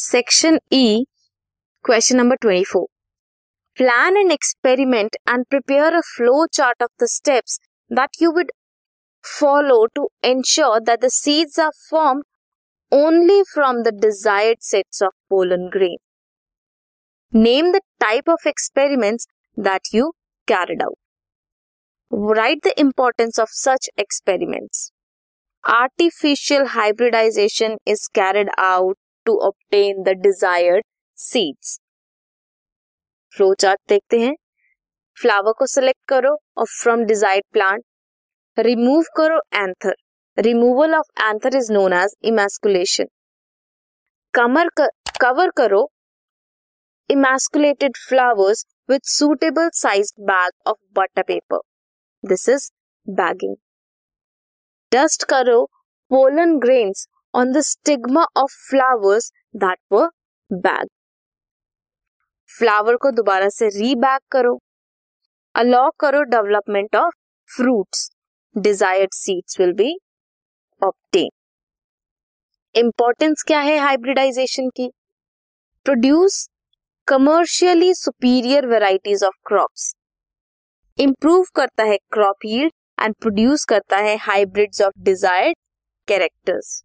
Section E question number 24 plan an experiment and prepare a flow chart of the steps that you would follow to ensure that the seeds are formed only from the desired sets of pollen grain. Name the type of experiments that you carried out. Write the importance of such experiments. Artificial hybridization is carried out to obtain the desired seeds flow chart देखते हैं। Flower को select करो और from desired plant remove करो anther removal of anther is known as emasculation Qamar cover करो emasculated flowers with suitable size bag of butter paper this is bagging dust करो pollen grains on the stigma of flowers that were bagged. Flower को दोबारा से rebag करो। Allow करो development of fruits desired seeds will be obtain importance क्या है hybridisation की? Produce commercially superior varieties of crops improve करता है क्रॉप यील्ड एंड प्रोड्यूस करता है हाइब्रिड्स ऑफ़ डिजायर्ड कैरेक्टर्स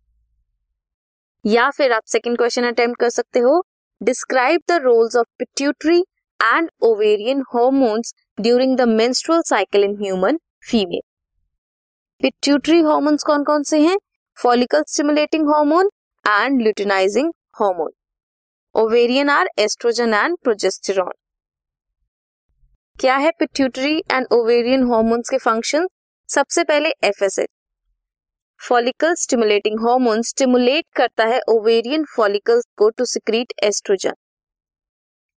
या फिर आप सेकेंड क्वेश्चन अटेम्प्ट कर सकते हो। Describe the roles of pituitary and ovarian hormones during the menstrual cycle in human female pituitary hormones कौन कौन से हैं? Follicle stimulating hormone and luteinising hormone ovarian are estrogen and progesterone क्या है pituitary and ovarian hormones के function सबसे पहले F FSH follicle stimulating hormone stimulate करता है ओवेरियन फॉलिकल्स को टू सिक्रीट एस्ट्रोजन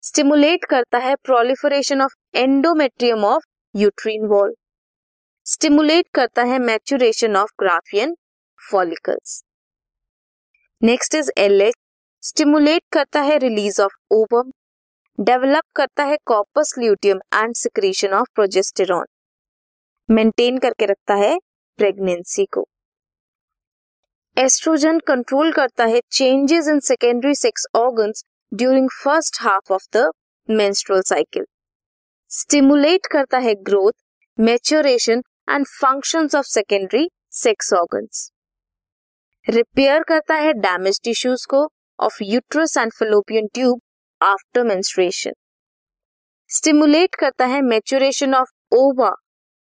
स्टिमुलेट करता है proliferation of endometrium of uterine wall stimulate करता है maturation of Graafian follicles next is L stimulate करता है रिलीज़ ऑफ़ ओवम डेवलप करता है corpus luteum and secretion of progesterone maintain करके रखता है प्रेगनेंसी को. एस्ट्रोजन कंट्रोल करता है changes in secondary sex organs during first half of the menstrual cycle stimulate करता है growth maturation and functions of secondary sex organs repair करता है डैमेज टिश्यूज को of uterus and fallopian tube after menstruation stimulate करता है maturation of ova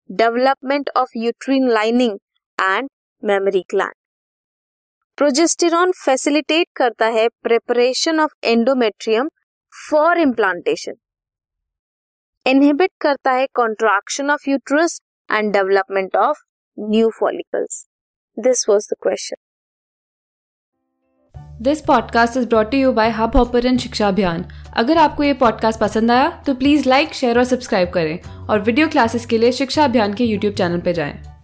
development of uterine lining and mammary gland progesterone facilitate करता है preparation of endometrium for implantation inhibit करता है contraction of uterus and development of new follicles this was the question this podcast is brought you by Hubhopper शिक्षा अभियान अगर आपको ये podcast पसंद आया तो प्लीज़ लाइक शेयर और सब्सक्राइब करें और वीडियो क्लासेस के लिए शिक्षा अभियान के यूट्यूब चैनल पर जाएँ।